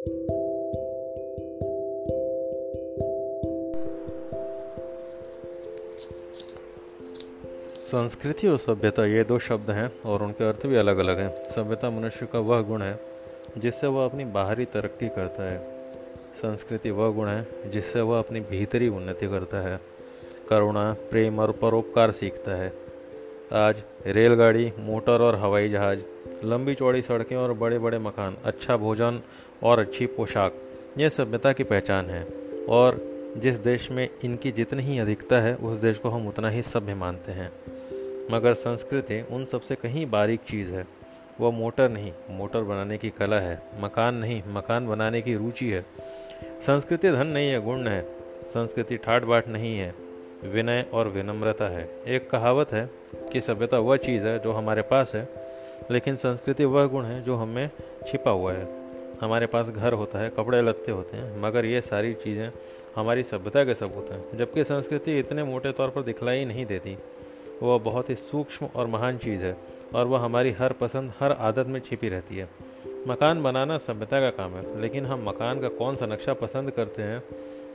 संस्कृति और सभ्यता, ये दो शब्द हैं और उनके अर्थ भी अलग अलग हैं। सभ्यता मनुष्य का वह गुण है, जिससे वह अपनी बाहरी तरक्की करता है। संस्कृति वह गुण है, जिससे वह अपनी भीतरी उन्नति करता है। करुणा, प्रेम और परोपकार सीखता है। आज रेलगाड़ी, मोटर और हवाई जहाज़ लंबी चौड़ी सड़कें और बड़े बड़े मकान अच्छा भोजन और अच्छी पोशाक यह सभ्यता की पहचान है। और जिस देश में इनकी जितनी ही अधिकता है, उस देश को हम उतना ही सभ्य मानते हैं। मगर संस्कृति उन सबसे कहीं बारीक चीज़ है। वह मोटर नहीं, मोटर बनाने की कला है, मकान नहीं, मकान बनाने की रुचि है। संस्कृति धन नहीं है, गुण है। संस्कृति ठाट बाट नहीं है, विनय और विनम्रता है। एक कहावत है कि सभ्यता वह चीज़ है जो हमारे पास है लेकिन संस्कृति वह गुण है जो हमें छिपा हुआ है। हमारे पास घर होता है, कपड़े लत्ते होते हैं, मगर ये सारी चीज़ें हमारी सभ्यता के सबूत हैं, जबकि संस्कृति इतने मोटे तौर पर दिखलाई नहीं देती। वह बहुत ही सूक्ष्म और महान चीज़ है, और वह हमारी हर पसंद, हर आदत में छिपी रहती है। मकान बनाना सभ्यता का काम है, लेकिन हम मकान का कौन सा नक्शा पसंद करते हैं,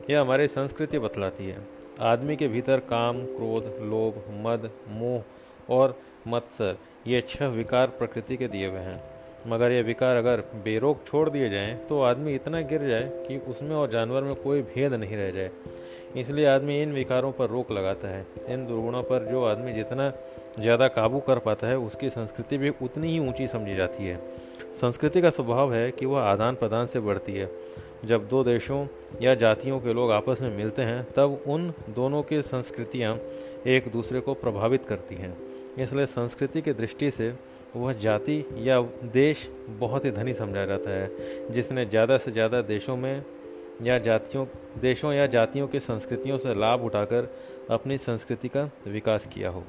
यह हमारी संस्कृति बतलाती है। आदमी के भीतर काम, क्रोध, लोभ, मद, मोह और मत्सर ये छह विकार प्रकृति के दिए हुए हैं। मगर ये विकार अगर बेरोक छोड़ दिए जाएँ तो आदमी इतना गिर जाए कि उसमें और जानवर में कोई भेद नहीं रह जाए। इसलिए आदमी इन विकारों पर रोक लगाता है। इन दुर्गुणों पर जो आदमी जितना ज़्यादा काबू कर पाता है, उसकी संस्कृति भी उतनी ही ऊँची समझी जाती है। संस्कृति का स्वभाव है कि वह आदान प्रदान से बढ़ती है। जब दो देशों या जातियों के लोग आपस में मिलते हैं, तब उन दोनों की संस्कृतियाँ एक दूसरे को प्रभावित करती हैं। इसलिए संस्कृति की दृष्टि से वह जाति या देश बहुत ही धनी समझा जाता है, जिसने ज़्यादा से ज़्यादा देशों में या जातियों, देशों या जातियों की संस्कृतियों से लाभ उठाकर अपनी संस्कृति का विकास किया हो।